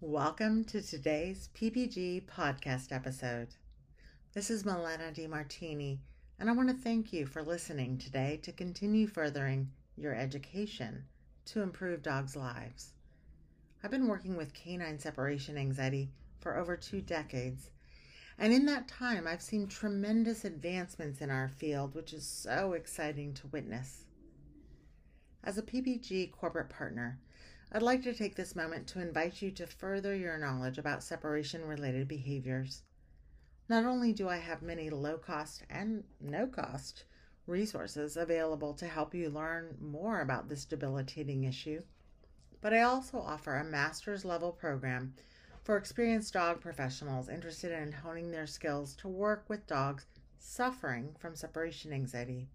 Welcome to today's PPG podcast episode. This is Malena DeMartini, and I want to thank you for listening today to continue furthering your education to improve dogs' lives. I've been working with canine separation anxiety for over two decades, and in that time, I've seen tremendous advancements in our field, which is so exciting to witness. As a PPG corporate partner, I'd like to take this moment to invite you to further your knowledge about separation related behaviors. Not only do I have many low cost and no cost resources available to help you learn more about this debilitating issue, but I also offer a master's level program for experienced dog professionals interested in honing their skills to work with dogs suffering from separation anxiety.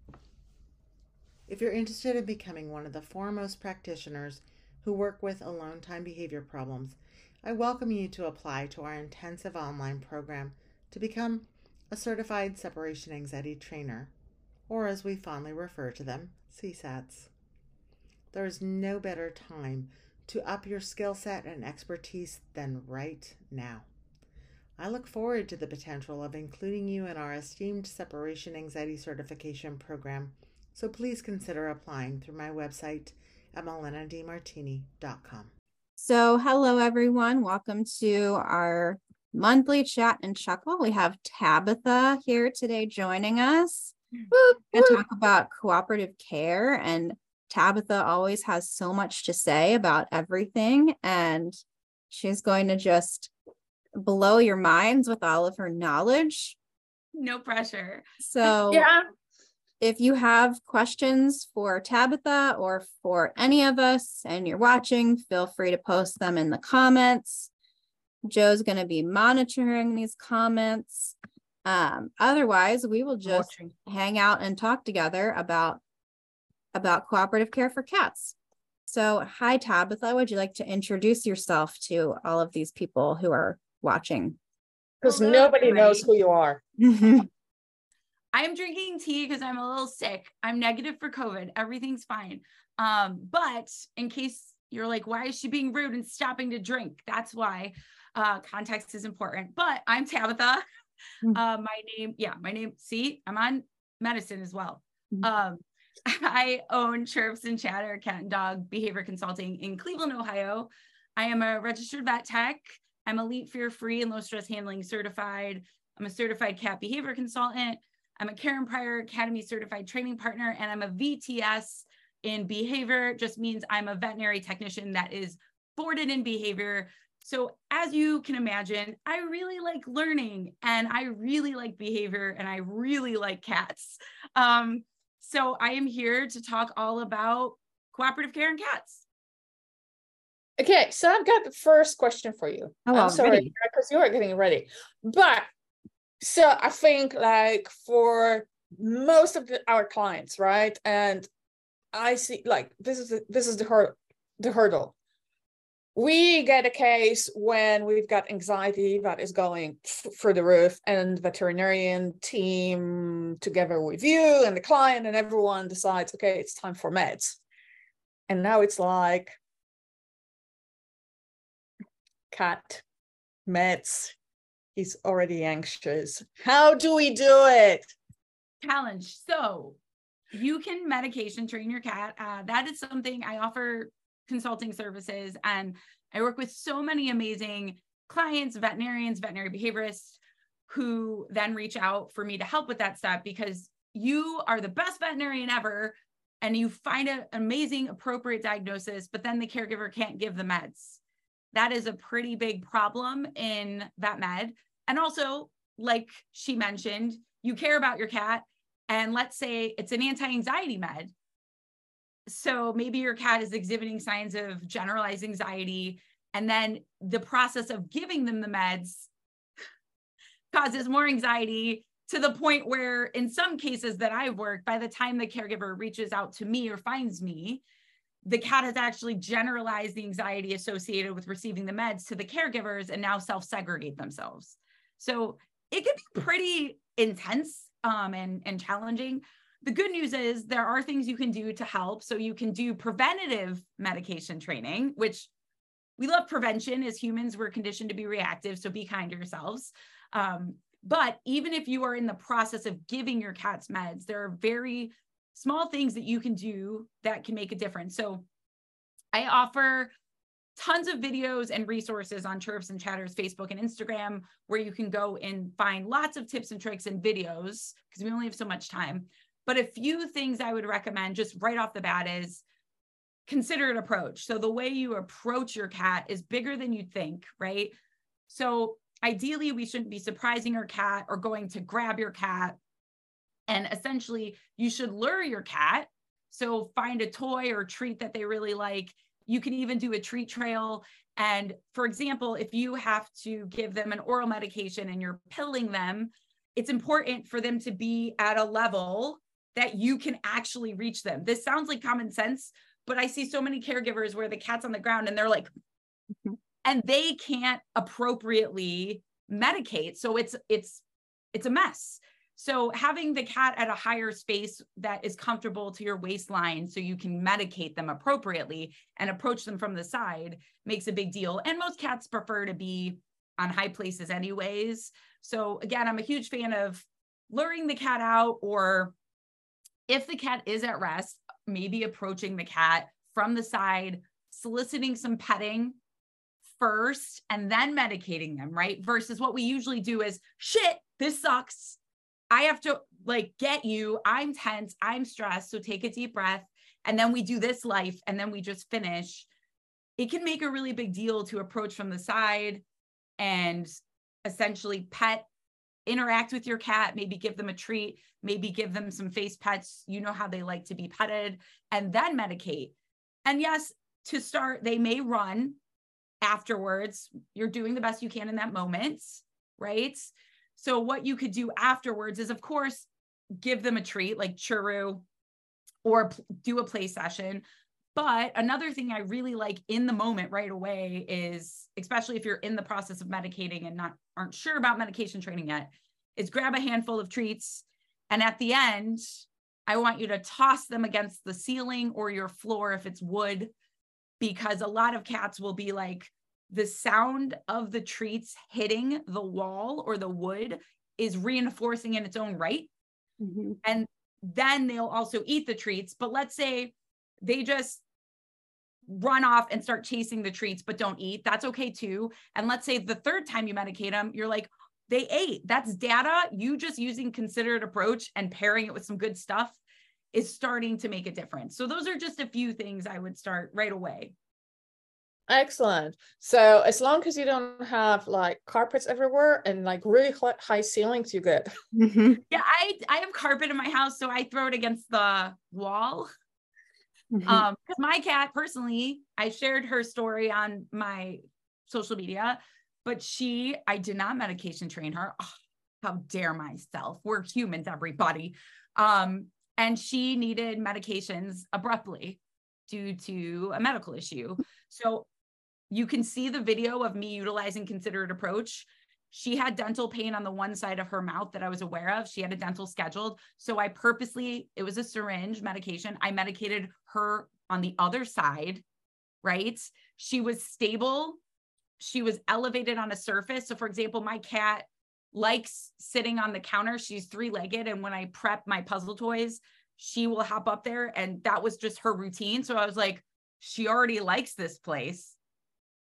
If you're interested in becoming one of the foremost practitioners who work with alone time behavior problems, I welcome you to apply to our intensive online program to become a certified separation anxiety trainer, or as we fondly refer to them, CSATs. There is no better time to up your skill set and expertise than right now. I look forward to the potential of including you in our esteemed separation anxiety certification program, so please consider applying through my website at malenademartini.com. So, hello everyone. Welcome to our monthly chat and chuckle. We have Tabitha here today joining us and talk about cooperative care. And Tabitha always has so much to say about everything, and she's going to just blow your minds with all of her knowledge. No pressure. So, yeah, if you have questions for Tabitha or for any of us and you're watching, feel free to post them in the comments. Joe's going to be monitoring these comments. Um, otherwise, we will just Watching. hang out and talk together about about cooperative care for cats. So, hi Tabitha, would you like to introduce yourself to all of these people who are watching? Because nobody knows who you are. I'm drinking tea because I'm a little sick. I'm negative for COVID. Everything's fine. Um, but in case you're like, why is she being rude and stopping to drink? That's why uh, context is important. But I'm Tabitha. Mm-hmm. Uh, my name, yeah, my name, see, I'm on medicine as well. Mm-hmm. Um, I own Chirrups and Chatter Cat and Dog Behavior Consulting in Cleveland, Ohio. I am a registered vet tech. I'm elite fear free and low stress handling certified. I'm a certified cat behavior consultant. I'm a Karen Pryor Academy certified training partner, and I'm a VTS in behavior, just means I'm a veterinary technician that is boarded in behavior. So, as you can imagine, I really like learning and I really like behavior and I really like cats. Um, so, I am here to talk all about cooperative care and cats. Okay, so I've got the first question for you. Oh, I'm sorry because you are getting ready, but so I think like for most of the, our clients, right? And I see like this is the, this is the hurdle, the hurdle. We get a case when we've got anxiety that is going through the roof, and veterinarian team together with you and the client and everyone decides, okay, it's time for meds. And now it's like cat meds he's already anxious. How do we do it? Challenge. So you can medication train your cat. Uh, that is something I offer consulting services, and I work with so many amazing clients, veterinarians, veterinary behaviorists who then reach out for me to help with that step because you are the best veterinarian ever and you find an amazing appropriate diagnosis but then the caregiver can't give the meds that is a pretty big problem in vet med. And also, like she mentioned, you care about your cat, and let's say it's an anti anxiety med. So maybe your cat is exhibiting signs of generalized anxiety, and then the process of giving them the meds causes more anxiety to the point where, in some cases that I've worked, by the time the caregiver reaches out to me or finds me, the cat has actually generalized the anxiety associated with receiving the meds to the caregivers and now self segregate themselves. So it can be pretty intense um, and, and challenging. The good news is there are things you can do to help. So you can do preventative medication training, which we love prevention as humans. We're conditioned to be reactive. So be kind to yourselves. Um, but even if you are in the process of giving your cats meds, there are very small things that you can do that can make a difference. So I offer tons of videos and resources on Chirrups and Chatters Facebook and Instagram where you can go and find lots of tips and tricks and videos because we only have so much time. But a few things I would recommend just right off the bat is considerate approach. So the way you approach your cat is bigger than you think, right? So ideally, we shouldn't be surprising your cat or going to grab your cat. And essentially, you should lure your cat. So find a toy or treat that they really like. You can even do a treat trail. And for example, if you have to give them an oral medication and you're pilling them, it's important for them to be at a level that you can actually reach them. This sounds like common sense, but I see so many caregivers where the cat's on the ground and they're like, mm-hmm. and they can't appropriately medicate. So it's it's it's a mess. So having the cat at a higher space that is comfortable to your waistline so you can medicate them appropriately and approach them from the side makes a big deal. And most cats prefer to be on high places anyways. So again, I'm a huge fan of luring the cat out or if the cat is at rest, maybe approaching the cat from the side, soliciting some petting first and then medicating them, right? Versus what we usually do is shit, this sucks. I have to like get you. I'm tense. I'm stressed. So take a deep breath. And then we do this life and then we just finish. It can make a really big deal to approach from the side and essentially pet interact with your cat, maybe give them a treat, maybe give them some face pets. You know how they like to be petted, and then medicate. And yes, to start, they may run afterwards. You're doing the best you can in that moment, right? So, what you could do afterwards is, of course, give them a treat like churu or do a play session. But another thing I really like in the moment right away is, especially if you're in the process of medicating and not aren't sure about medication training yet, is grab a handful of treats. And at the end, I want you to toss them against the ceiling or your floor if it's wood, because a lot of cats will be like, the sound of the treats hitting the wall or the wood is reinforcing in its own right. Mm-hmm. And then they'll also eat the treats. But let's say they just run off and start chasing the treats but don't eat that's okay too and let's say the third time you medicate them you're like they ate that's data you just using considered approach and pairing it with some good stuff is starting to make a difference so those are just a few things i would start right away excellent so as long as you don't have like carpets everywhere and like really high ceilings you're good mm-hmm. yeah i i have carpet in my house so i throw it against the wall Mm-hmm. Um, because my cat personally, I shared her story on my social media, but she, I did not medication train her. Oh, how dare myself? We're humans, everybody. Um, and she needed medications abruptly due to a medical issue. So you can see the video of me utilizing considerate approach she had dental pain on the one side of her mouth that I was aware of. She had a dental scheduled. So I purposely, it was a syringe medication. I medicated her on the other side, right? She was stable. She was elevated on a surface. So, for example, my cat likes sitting on the counter. She's three legged. And when I prep my puzzle toys, she will hop up there. And that was just her routine. So I was like, she already likes this place.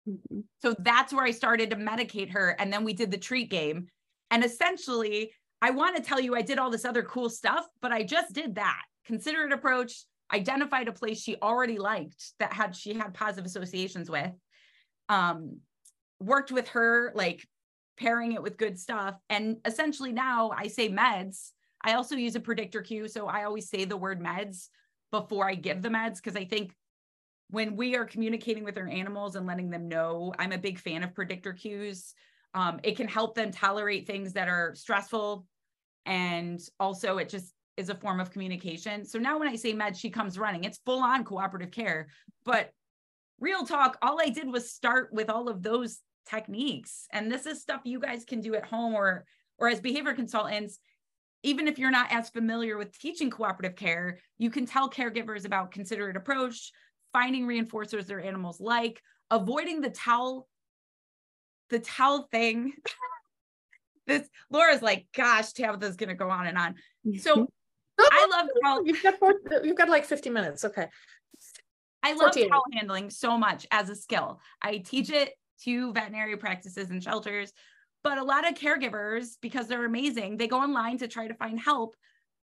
Mm-hmm. So that's where I started to medicate her. And then we did the treat game. And essentially, I want to tell you I did all this other cool stuff, but I just did that. Considerate approach, identified a place she already liked that had she had positive associations with. Um, worked with her, like pairing it with good stuff. And essentially now I say meds. I also use a predictor cue. So I always say the word meds before I give the meds because I think when we are communicating with our animals and letting them know, I'm a big fan of predictor cues. Um, it can help them tolerate things that are stressful. And also, it just is a form of communication. So now when I say med, she comes running, it's full on cooperative care. But real talk, all I did was start with all of those techniques. And this is stuff you guys can do at home or or as behavior consultants even if you're not as familiar with teaching cooperative care, you can tell caregivers about considerate approach, finding reinforcers their animals like, avoiding the towel, the towel thing. this Laura's like, gosh, Tabitha's gonna go on and on. So I love towel. You've got four, you've got like 50 minutes. Okay. I love towel handling so much as a skill. I teach it to veterinary practices and shelters, but a lot of caregivers, because they're amazing, they go online to try to find help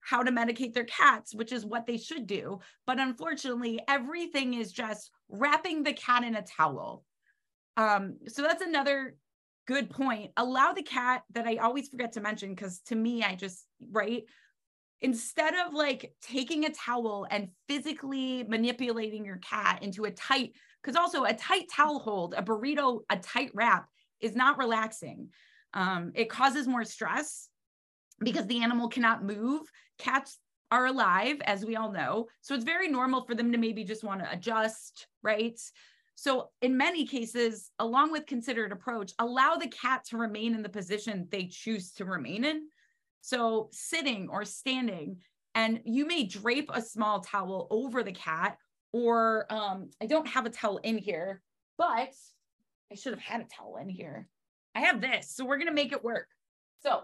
how to medicate their cats, which is what they should do. But unfortunately, everything is just wrapping the cat in a towel. Um, so that's another good point. Allow the cat that I always forget to mention because to me, I just, right? Instead of like taking a towel and physically manipulating your cat into a tight, because also a tight towel hold, a burrito, a tight wrap is not relaxing. Um, it causes more stress because the animal cannot move. Cats are alive, as we all know. So it's very normal for them to maybe just want to adjust, right? So, in many cases, along with considered approach, allow the cat to remain in the position they choose to remain in. So, sitting or standing, and you may drape a small towel over the cat, or um, I don't have a towel in here, but I should have had a towel in here. I have this, so we're gonna make it work. So,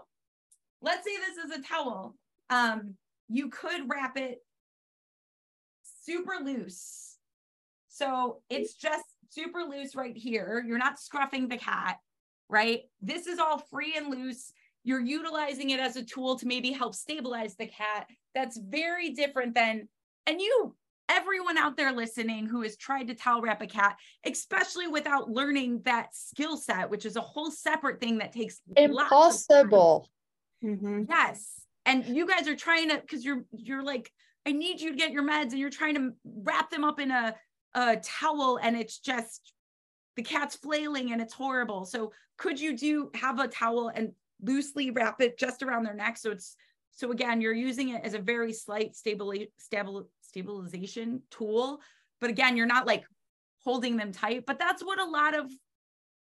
let's say this is a towel. Um, you could wrap it super loose. So it's just super loose right here. You're not scruffing the cat, right? This is all free and loose. You're utilizing it as a tool to maybe help stabilize the cat. That's very different than, and you, everyone out there listening who has tried to towel wrap a cat, especially without learning that skill set, which is a whole separate thing that takes impossible. Mm-hmm. Yes. And you guys are trying to, because you're you're like, I need you to get your meds, and you're trying to wrap them up in a, a towel, and it's just the cat's flailing and it's horrible. So could you do have a towel and loosely wrap it just around their neck? So it's so again, you're using it as a very slight stable, stable, stabilization tool. But again, you're not like holding them tight. But that's what a lot of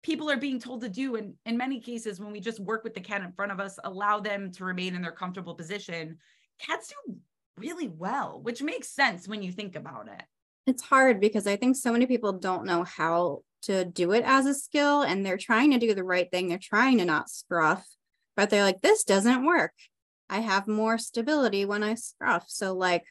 people are being told to do and in many cases when we just work with the cat in front of us allow them to remain in their comfortable position cats do really well which makes sense when you think about it. It's hard because i think so many people don't know how to do it as a skill and they're trying to do the right thing. They're trying to not scruff but they're like this doesn't work. I have more stability when i scruff. So like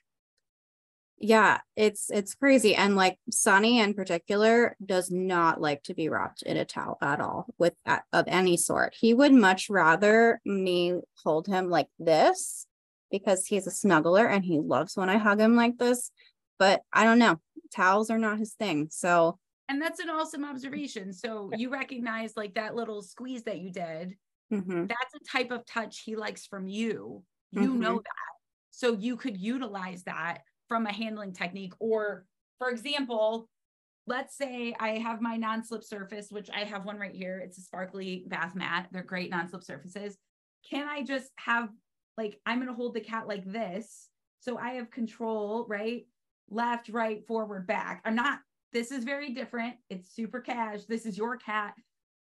yeah it's it's crazy and like sonny in particular does not like to be wrapped in a towel at all with that, of any sort. He would much rather me hold him like this because he's a snuggler and he loves when i hug him like this but i don't know towels are not his thing so and that's an awesome observation. So you recognize like that little squeeze that you did. Mm-hmm. that's a type of touch he likes from you. You mm-hmm. know that. So you could utilize that from a handling technique. Or, for example, let's say I have my non slip surface, which I have one right here. It's a sparkly bath mat. They're great non slip surfaces. Can I just have, like, I'm going to hold the cat like this. So I have control, right? Left, right, forward, back. I'm not, this is very different. It's super cash. This is your cat.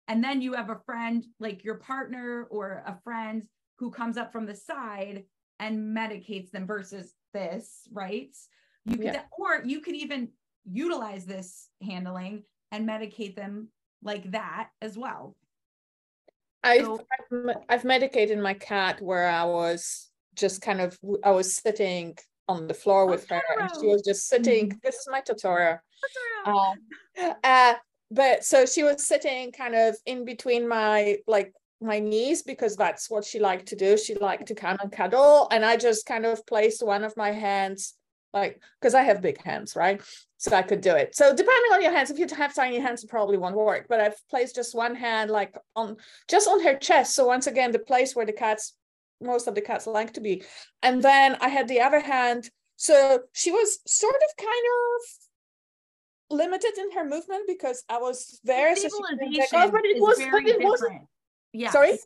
And then you have a friend, like your partner or a friend who comes up from the side and medicates them versus this, right? You could, yeah. or you could even utilize this handling and medicate them like that as well. I've, so, I've, I've medicated my cat where I was just kind of I was sitting on the floor with her and she was just sitting. Mm-hmm. This is my tutorial. Um, uh, but so she was sitting kind of in between my like my knees because that's what she liked to do. She liked to kind of cuddle, and I just kind of placed one of my hands, like because I have big hands, right? So I could do it. So depending on your hands, if you have tiny hands, it probably won't work. But I've placed just one hand, like on just on her chest. So once again, the place where the cats, most of the cats like to be, and then I had the other hand. So she was sort of kind of limited in her movement because I was there. So she but it was, but it wasn't yeah. Sorry?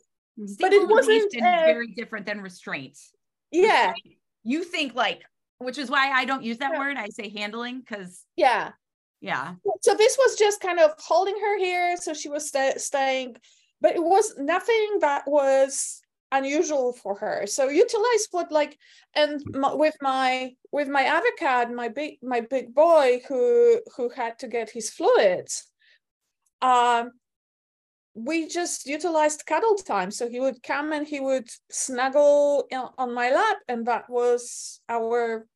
But it wasn't uh, very different than restraint. Yeah. Restraint, you think like, which is why I don't use that yeah. word. I say handling because. Yeah. Yeah. So this was just kind of holding her here. So she was st- staying, but it was nothing that was unusual for her. So utilize what like, and my, with my with my avocado, my big my big boy who who had to get his fluids um, we just utilized cuddle time. So he would come and he would snuggle in, on my lap, and that was our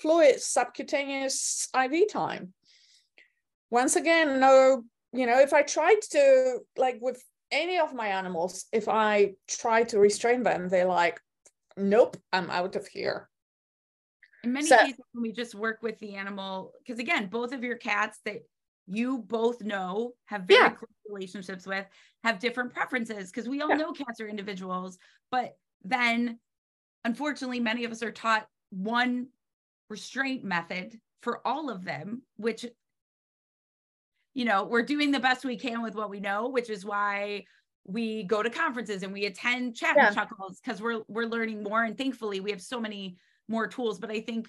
fluid subcutaneous IV time. Once again, no, you know, if I tried to, like with any of my animals, if I try to restrain them, they're like, nope, I'm out of here. In many so, cases, when we just work with the animal, because again, both of your cats that you both know have very yeah. close relationships with have different preferences because we all yeah. know cats are individuals but then unfortunately many of us are taught one restraint method for all of them which you know we're doing the best we can with what we know which is why we go to conferences and we attend chat yeah. and chuckles because we're we're learning more and thankfully we have so many more tools but i think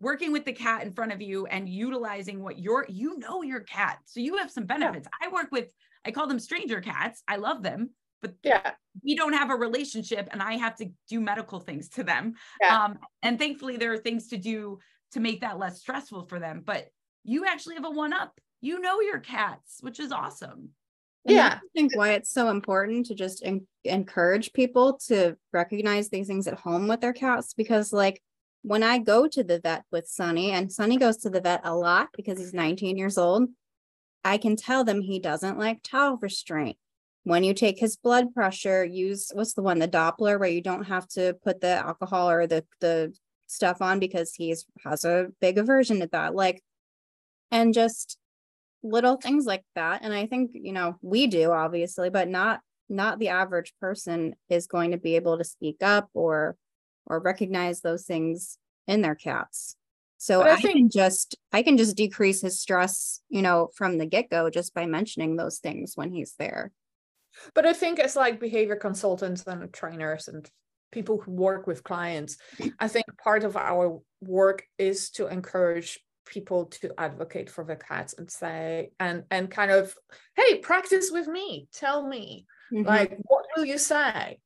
working with the cat in front of you and utilizing what your you know your cat so you have some benefits. Yeah. i work with i call them stranger cats i love them but yeah. we don't have a relationship and i have to do medical things to them. Yeah. um and thankfully there are things to do to make that less stressful for them but you actually have a one up. You know your cats which is awesome. Yeah. I think why it's so important to just en- encourage people to recognize these things at home with their cats because like when I go to the vet with Sonny, and Sonny goes to the vet a lot because he's 19 years old, I can tell them he doesn't like towel restraint. When you take his blood pressure, use what's the one, the Doppler, where you don't have to put the alcohol or the the stuff on because he's has a big aversion to that. Like, and just little things like that. And I think, you know, we do obviously, but not not the average person is going to be able to speak up or or recognize those things in their cats. So I, I think, can just I can just decrease his stress, you know, from the get-go just by mentioning those things when he's there. But I think as like behavior consultants and trainers and people who work with clients, I think part of our work is to encourage people to advocate for the cats and say and and kind of hey practice with me tell me mm-hmm. like what will you say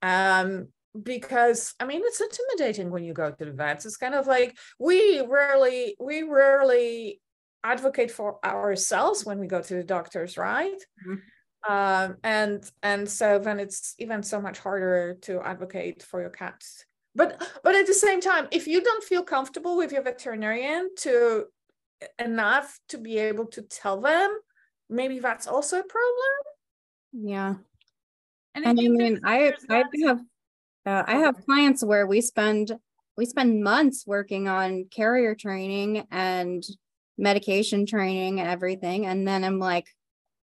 um because I mean it's intimidating when you go to the vets. It's kind of like we rarely we rarely advocate for ourselves when we go to the doctors, right? Mm-hmm. Um, and and so then it's even so much harder to advocate for your cats. But but at the same time, if you don't feel comfortable with your veterinarian to enough to be able to tell them, maybe that's also a problem. Yeah. And, and I mean, I I have uh, I have clients where we spend we spend months working on carrier training and medication training and everything, and then I'm like,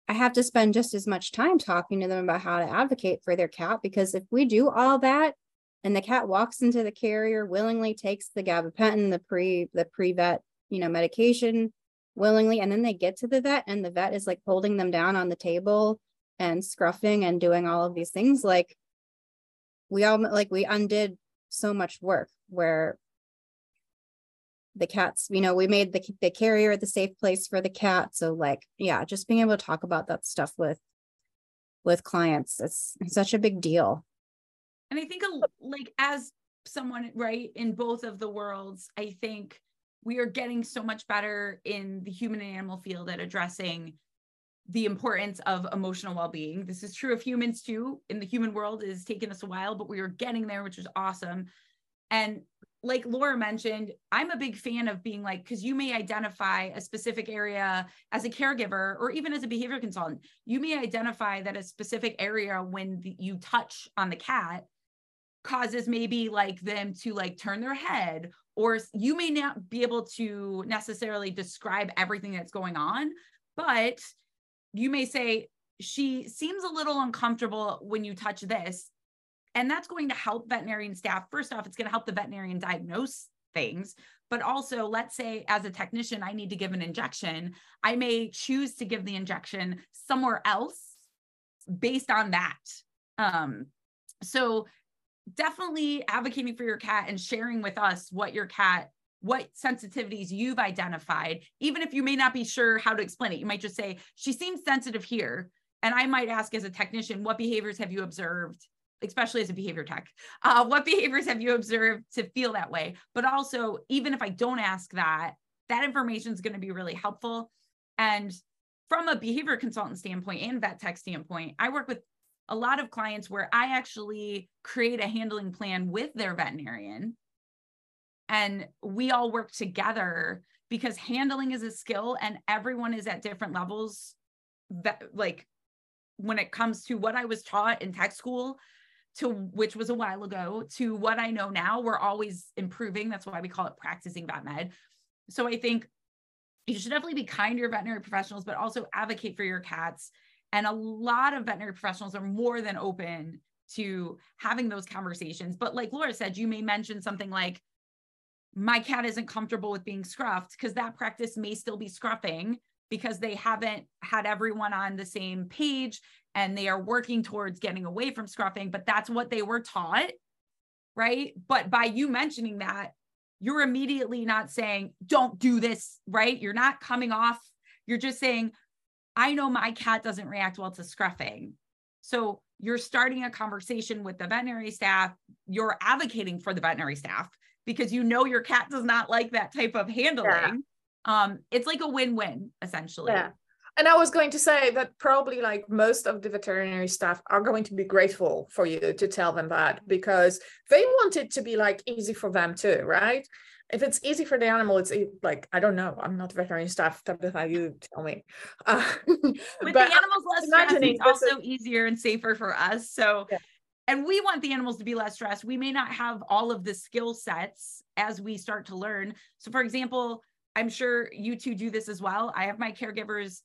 I have to spend just as much time talking to them about how to advocate for their cat because if we do all that and the cat walks into the carrier willingly takes the gabapentin the pre the pre vet you know medication willingly and then they get to the vet and the vet is like holding them down on the table and scruffing and doing all of these things like we all like we undid so much work where the cats you know we made the, the carrier the safe place for the cat. So like yeah just being able to talk about that stuff with with clients it's, it's such a big deal. And i think like as someone right in both of the worlds i think we are getting so much better in the human and animal field at addressing the importance of emotional well-being. This is true of humans too. In the human world, it has taken us a while, but we are getting there, which is awesome. And like Laura mentioned, I'm a big fan of being like, because you may identify a specific area as a caregiver or even as a behavior consultant. You may identify that a specific area when the, you touch on the cat causes maybe like them to like turn their head or you may not be able to necessarily describe everything that's going on but you may say, she seems a little uncomfortable when you touch this. And that's going to help veterinarian staff. First off, it's going to help the veterinarian diagnose things. But also, let's say as a technician, I need to give an injection. I may choose to give the injection somewhere else based on that. Um, so, definitely advocating for your cat and sharing with us what your cat what sensitivities you've identified, even if you may not be sure how to explain it. You might just say, she seems sensitive here. And I might ask as a technician, what behaviors have you observed, especially as a behavior tech? Uh, what behaviors have you observed to feel that way? But also, even if I don't ask that, that information is going to be really helpful. And from a behavior consultant standpoint and vet tech standpoint, I work with a lot of clients where I actually create a handling plan with their veterinarian and we all work together because handling is a skill and everyone is at different levels that like when it comes to what I was taught in tech school to which was a while ago to what I know now we're always improving. That's why we call it practicing vet med. So I think you should definitely be kind to your veterinary professionals but also advocate for your cats. And a lot of veterinary professionals are more than open to having those conversations. But like Laura said you may mention something like my cat isn't comfortable with being scruffed because that practice may still be scruffing because they haven't had everyone on the same page and they are working towards getting away from scruffing, but that's what they were taught. Right. But by you mentioning that, you're immediately not saying, don't do this. Right. You're not coming off. You're just saying, I know my cat doesn't react well to scruffing. So you're starting a conversation with the veterinary staff. You're advocating for the veterinary staff because you know your cat does not like that type of handling. Yeah. Um, it's like a win-win essentially. Yeah. And I was going to say that probably like most of the veterinary staff are going to be grateful for you to tell them that because they want it to be like easy for them too, right? If it's easy for the animal, it's like I don't know. I'm not veterinary staff. How you tell me. Uh, With the animals less stressed, it's also is, easier and safer for us. So yeah and we want the animals to be less stressed. We may not have all of the skill sets as we start to learn. So, for example, I'm sure you two do this as well. I have my caregivers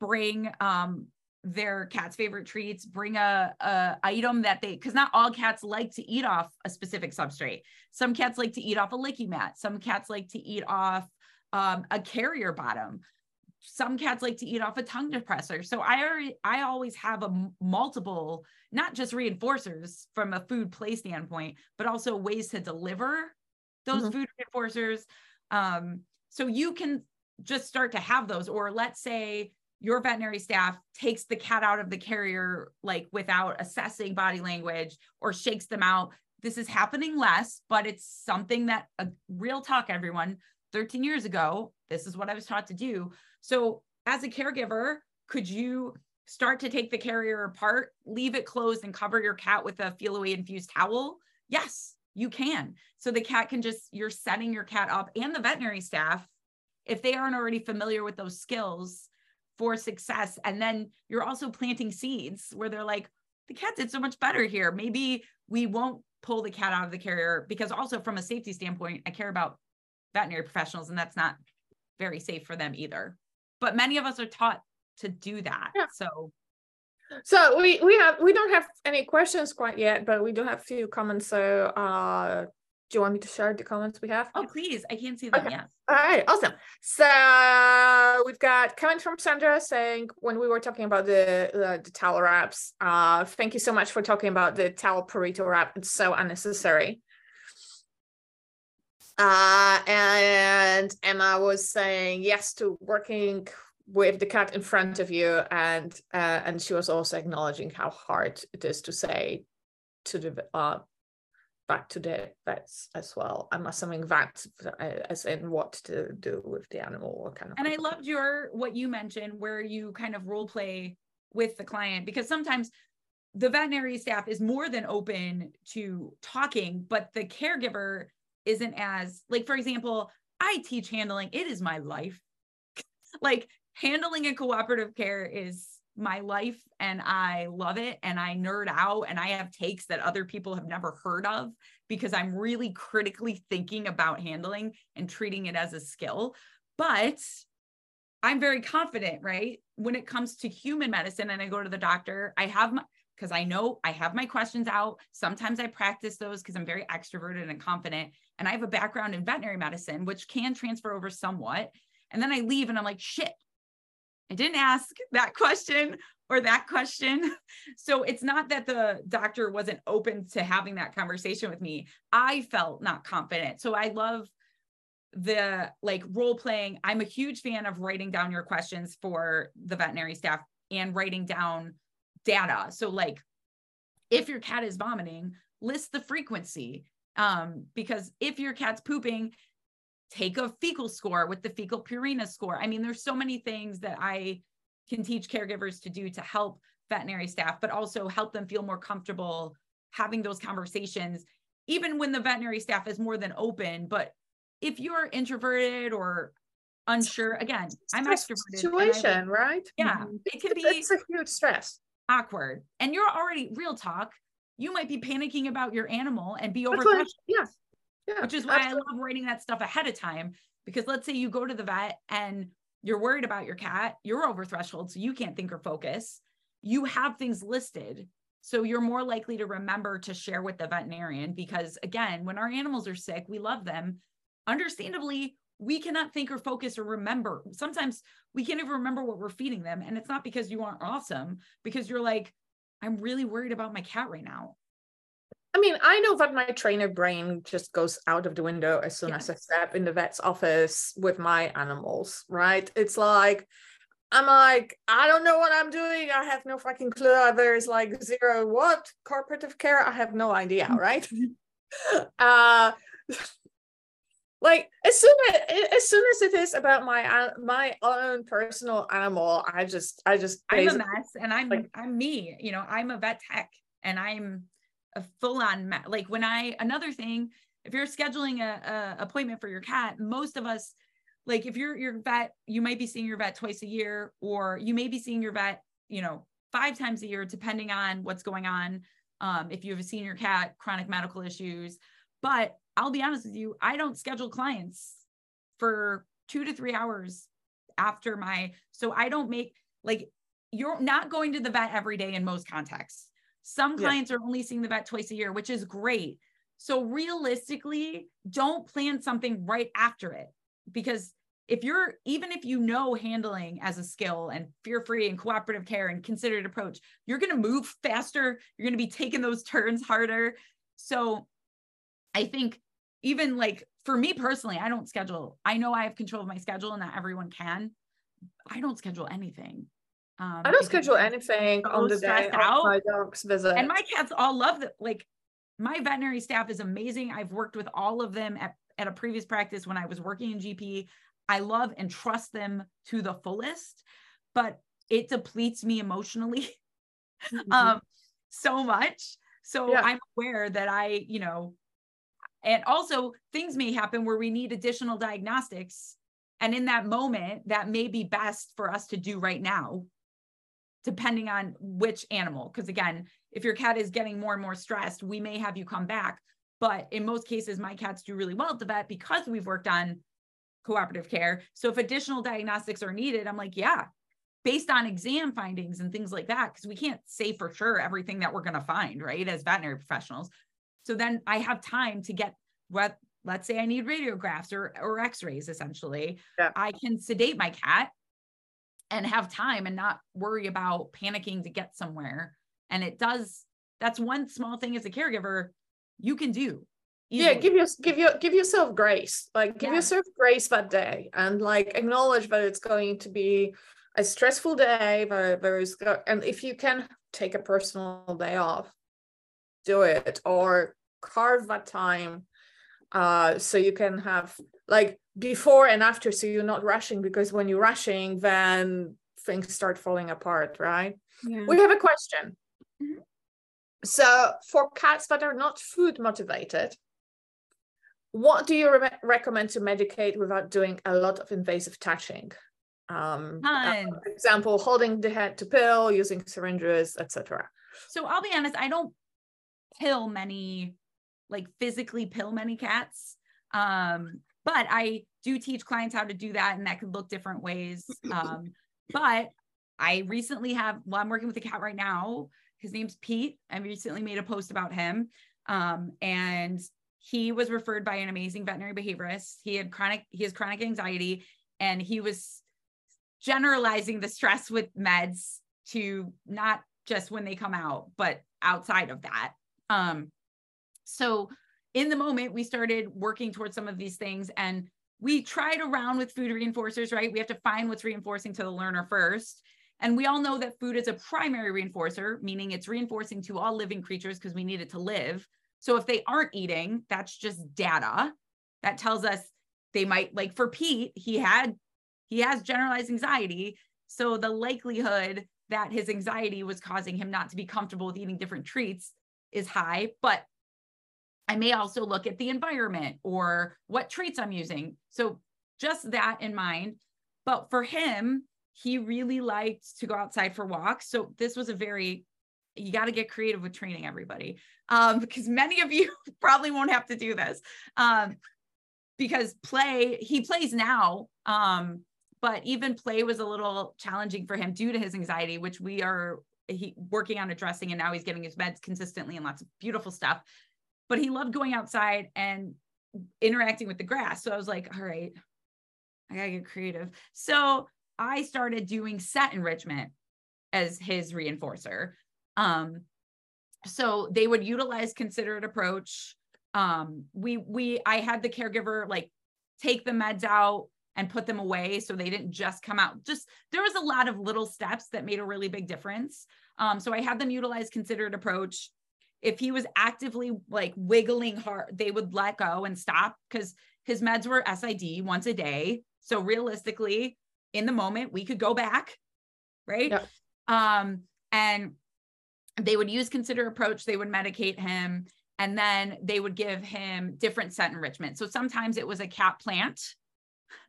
bring um, their cat's favorite treats, bring a, a item that they, because not all cats like to eat off a specific substrate. Some cats like to eat off a licky mat. Some cats like to eat off um, a carrier bottom some cats like to eat off a tongue depressor. So I already, I always have a m- multiple, not just reinforcers from a food play standpoint, but also ways to deliver those mm-hmm. food reinforcers. Um, so you can just start to have those, or let's say your veterinary staff takes the cat out of the carrier like without assessing body language or shakes them out. This is happening less, but it's something that a real talk, everyone. 13 years ago, this is what I was taught to do. So, as a caregiver, could you start to take the carrier apart, leave it closed, and cover your cat with a Feliway infused towel? Yes, you can. So the cat can just, you're setting your cat up and the veterinary staff, if they aren't already familiar with those skills for success. And then you're also planting seeds where they're like, the cat did so much better here. Maybe we won't pull the cat out of the carrier because also from a safety standpoint, I care about veterinary professionals and that's not very safe for them either but many of us are taught to do that yeah. so so we we have we don't have any questions quite yet but we do have a few comments so uh do you want me to share the comments we have? Oh, please. I can't see them. Okay. All right. Awesome. So we've got comment from Sandra saying when we were talking about the uh, the towel wraps, uh, thank you so much for talking about the towel burrito wrap. It's so unnecessary. Uh, and Emma was saying yes to working with the cat in front of you, and uh, and she was also acknowledging how hard it is to say to the uh, back to the vets as well. I'm assuming that uh, as in what to do with the animal, kind of. And I loved your what you mentioned, where you kind of role play with the client because sometimes the veterinary staff is more than open to talking, but the caregiver isn't as like for example i teach handling it is my life. Like handling a cooperative care is my life and i love it and i nerd out and i have takes that other people have never heard of because i'm really critically thinking about handling and treating it as a skill. But i'm very confident right? When it comes to human medicine and i go to the doctor i have my because I know I have my questions out. Sometimes I practice those because I'm very extroverted and confident. And I have a background in veterinary medicine, which can transfer over somewhat. And then I leave and I'm like, shit, I didn't ask that question or that question. So it's not that the doctor wasn't open to having that conversation with me. I felt not confident. So I love the like role playing. I'm a huge fan of writing down your questions for the veterinary staff and writing down data. So like if your cat is vomiting, list the frequency. Um, because if your cat's pooping, take a fecal score with the fecal Purina score. I mean, there's so many things that I can teach caregivers to do to help veterinary staff, but also help them feel more comfortable having those conversations, even when the veterinary staff is more than open. But if you're introverted or unsure, again, I'm extroverted. Situation, right? Yeah, mm-hmm. it can be. It's a huge stress. Awkward, and you're already real talk. You might be panicking about your animal and be over. Yeah, yeah. Which is why absolutely. I love writing that stuff ahead of time because let's say you go to the vet and you're worried about your cat, you're over threshold, so you can't think or focus. You have things listed. So you're more likely to remember to share with the veterinarian because, again, when our animals are sick, we love them. Understandably, we cannot think or focus or remember. Sometimes we can't even remember what we're feeding them. And it's not because you aren't awesome, because you're like, I'm really worried about my cat right now. I mean, I know that my trainer brain just goes out of the window as soon as I step in the vet's office with my animals, right? It's like, I'm like, I don't know what I'm doing. I have no fucking clue. There's like zero what cooperative care. I have no idea, right? uh, like as soon as as soon as it is about my my own personal animal, I just I just I'm a mess, and I'm like, I'm me. You know, I'm a vet tech, and I'm a full on mess like when I another thing if you're scheduling a, a, appointment for your cat most of us like if you're your vet you might be seeing your vet twice a year or you may be seeing your vet you know five times a year depending on what's going on um, if you have a senior cat chronic medical issues but I'll be honest with you I don't schedule clients for two to three hours after my so I don't make like you're not going to the vet every day in most contexts some clients yeah. are only seeing the vet twice a year, which is great. So realistically, don't plan something right after it because if you're even if you know handling as a skill and fear-free and cooperative care and considered approach, you're going to move faster, you're going to be taking those turns harder. So I think even like for me personally, I don't schedule. I know I have control of my schedule and not everyone can. I don't schedule anything. Um, I don't schedule anything so on the day out. my dog's visit. And my cats all love that. Like my veterinary staff is amazing. I've worked with all of them at, at a previous practice when I was working in GP. I love and trust them to the fullest, but it depletes me emotionally mm-hmm. um, so much. So yeah. I'm aware that I, you know, and also things may happen where we need additional diagnostics. And in that moment, that may be best for us to do right now depending on which animal. Because again, if your cat is getting more and more stressed, we may have you come back. But in most cases, my cats do really well at the vet because we've worked on cooperative care. So if additional diagnostics are needed, I'm like, yeah, based on exam findings and things like that, because we can't say for sure everything that we're going to find, right, as veterinary professionals. So then I have time to get what, let's say I need radiographs or, or x-rays essentially. Yeah. I can sedate my cat and have time and not worry about panicking to get somewhere. And it does, that's one small thing as a caregiver you can do. Easily. Yeah, give you give you give yourself grace. Like give yeah. yourself grace that day and like acknowledge that it's going to be a stressful day, there is and if you can take a personal day off, do it or carve that time uh so you can have like before and after so you're not rushing because when you're rushing then things start falling apart right? Yeah. we have a question. Mm-hmm. so for cats that are not food motivated what do you re- recommend to medicate without doing a lot of invasive touching? Um uh, for example holding the head to pill using syringes etc so i'll be honest i don't pill many like physically pill many cats um but I do teach clients how to do that, and that could look different ways. Um, but I recently have, well, I'm working with a cat right now. His name's Pete. I recently made a post about him. Um, and he was referred by an amazing veterinary behaviorist. He had chronic, he has chronic anxiety, and he was generalizing the stress with meds to not just when they come out, but outside of that. Um, so in the moment, we started working towards some of these things and we tried around with food reinforcers, right? We have to find what's reinforcing to the learner first. And we all know that food is a primary reinforcer, meaning it's reinforcing to all living creatures because we need it to live. So if they aren't eating, that's just data that tells us they might like for Pete, he had he has generalized anxiety. So the likelihood that his anxiety was causing him not to be comfortable with eating different treats is high. But I may also look at the environment or what traits I'm using. So just that in mind. But for him, he really liked to go outside for walks. So this was a very you got to get creative with training everybody um, because many of you probably won't have to do this um, because play he plays now um, but even play was a little challenging for him due to his anxiety which we are he working on addressing and now he's getting his meds consistently and lots of beautiful stuff. But he loved going outside and interacting with the grass. So i was like all right i gotta get creative. So i started doing scent enrichment as his reinforcer. Um, so they would utilize considerate approach. Um, we we I had the caregiver like take the meds out and put them away so they didn't just come out. Just there was a lot of little steps that made a really big difference. Um, so I had them utilize considerate approach. If he was actively like wiggling hard, they would let go and stop because his meds were SID once a day. So realistically, in the moment, we could go back, right? Yep. Um, and they would use considerate approach they would medicate him and then they would give him different scent enrichment so sometimes it was a cat plant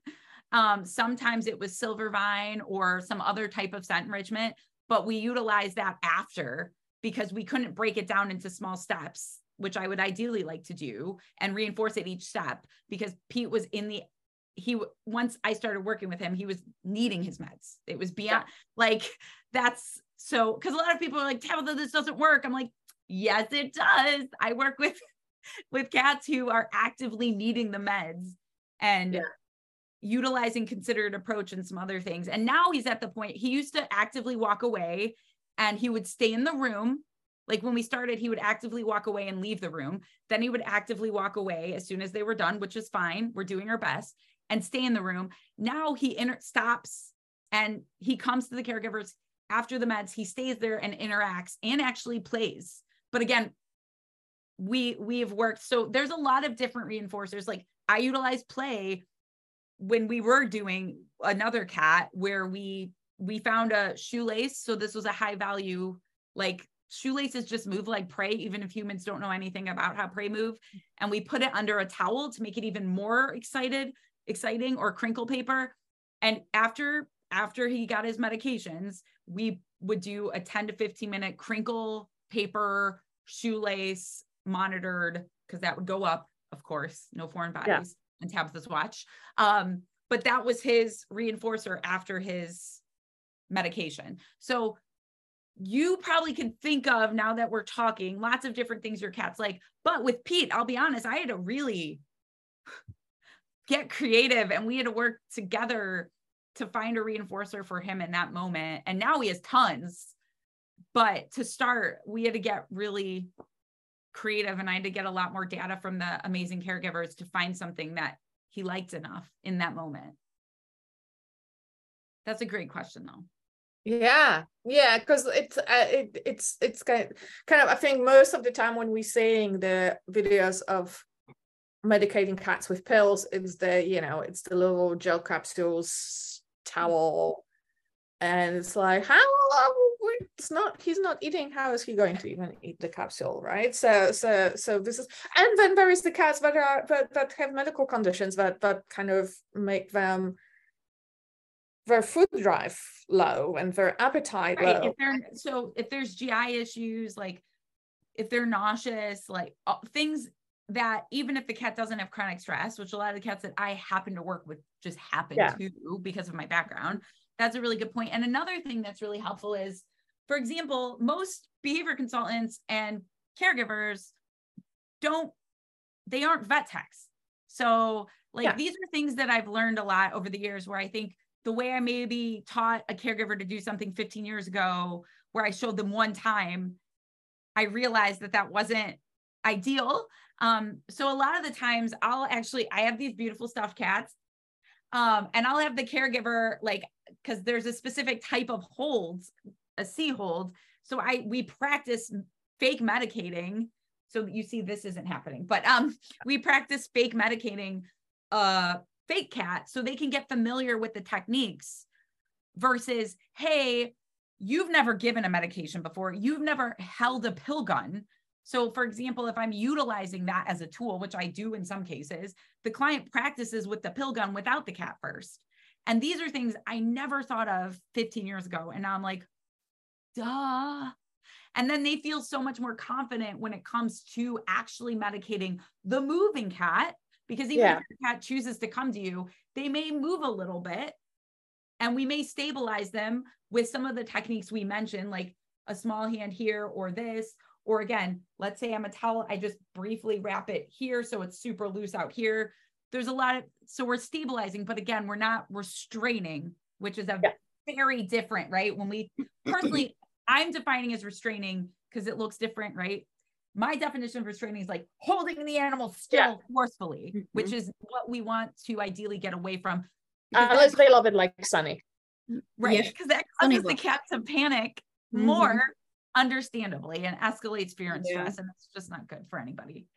um, sometimes it was silver vine or some other type of scent enrichment but we utilized that after because we couldn't break it down into small steps which i would ideally like to do and reinforce it each step because pete was in the he once i started working with him he was needing his meds it was beyond like that's so, because a lot of people are like, Tabitha, this doesn't work. I'm like, yes, it does. I work with with cats who are actively needing the meds and yeah. Utilizing considerate approach and some other things. And now he's at the point he used to actively walk away and he would stay in the room. Like when we started, he would actively walk away and leave the room. Then he would actively walk away as soon as they were done, which is fine. We're doing our best and stay in the room. Now he inter- stops and he comes to the caregivers after the meds he stays there and interacts and actually plays but again we we have worked so there's a lot of different reinforcers like i utilize play when we were doing another cat where we we found a shoelace. So this was a high value like shoelaces just move like prey even if humans don't know anything about how prey move. And we put it under a towel to make it even more excited exciting or crinkle paper. And after after he got his medications we would do a 10 to 15 minute crinkle paper shoelace monitored because that would go up of course no foreign bodies and tabitha's watch um, but that was his reinforcer after his medication so you probably can think of now that we're talking lots of different things your cat's like but with pete i'll be honest i had to really get creative and we had to work together to find a reinforcer for him in that moment. And now he has tons. But to start, we had to get really creative and I had to get a lot more data from the amazing caregivers to find something that he liked enough in that moment. That's a great question though. Yeah, yeah, because it's uh, it, it's it's kind of, kind of I think most of the time when we're seeing the videos of medicating cats with pills, it's the you know it's the little gel capsules towel and it's like how it's not he's not eating how is he going to even eat the capsule right so so so this is and then there is the cats that are that, that have medical conditions that that kind of make them their food drive low and their appetite right. low if so if there's gi issues like if they're nauseous like things that even if the cat doesn't have chronic stress, which a lot of the cats that I happen to work with just happen yeah. to because of my background, that's a really good point. And another thing that's really helpful is, for example, most behavior consultants and caregivers don't, they aren't vet techs. So, like, yeah. these are things that I've learned a lot over the years where I think the way I maybe taught a caregiver to do something 15 years ago, where I showed them one time, I realized that that wasn't ideal um, so a lot of the times I'll actually, I have these beautiful stuffed cats. Um, and I'll have the caregiver like, cause there's a specific type of holds, a C hold. So I, we practice fake medicating. So you see, this isn't happening, but um, we practice fake medicating uh fake cat so they can get familiar with the techniques versus, hey, you've never given a medication before, you've never held a pill gun. So, for example, if I'm utilizing that as a tool, which I do in some cases, the client practices with the pill gun without the cat first. And these are things I never thought of 15 years ago. And now I'm like, duh. And then they feel so much more confident when it comes to actually medicating the moving cat, because even yeah. if the cat chooses to come to you, they may move a little bit and we may stabilize them with some of the techniques we mentioned, like a small hand here or this. Or again, let's say I'm a towel, I just briefly wrap it here so it's super loose out here. There's a lot of, so we're stabilizing, but again, we're not restraining, which is a yeah. very different, right? When we personally, I'm defining as restraining because it looks different, right? My definition of restraining is like holding the animal still yeah. forcefully, mm-hmm. which is what we want to ideally get away from. Unless they love it like Sunny. Right. Because yeah. that causes the cat to panic mm-hmm. more, understandably, and escalates fear and stress. And it's just not good for anybody.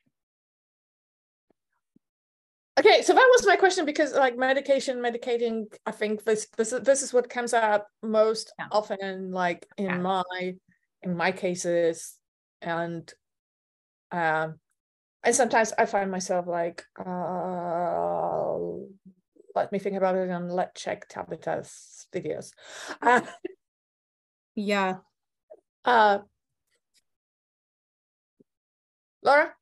Okay, so that was my question because like medication, medicating, I think this this is this is what comes up most yeah. often, like in yeah. my in my cases, and um, and sometimes I find myself like, uh, let me think about it and let check Tabitha's videos. Uh, yeah. Uh, Laura.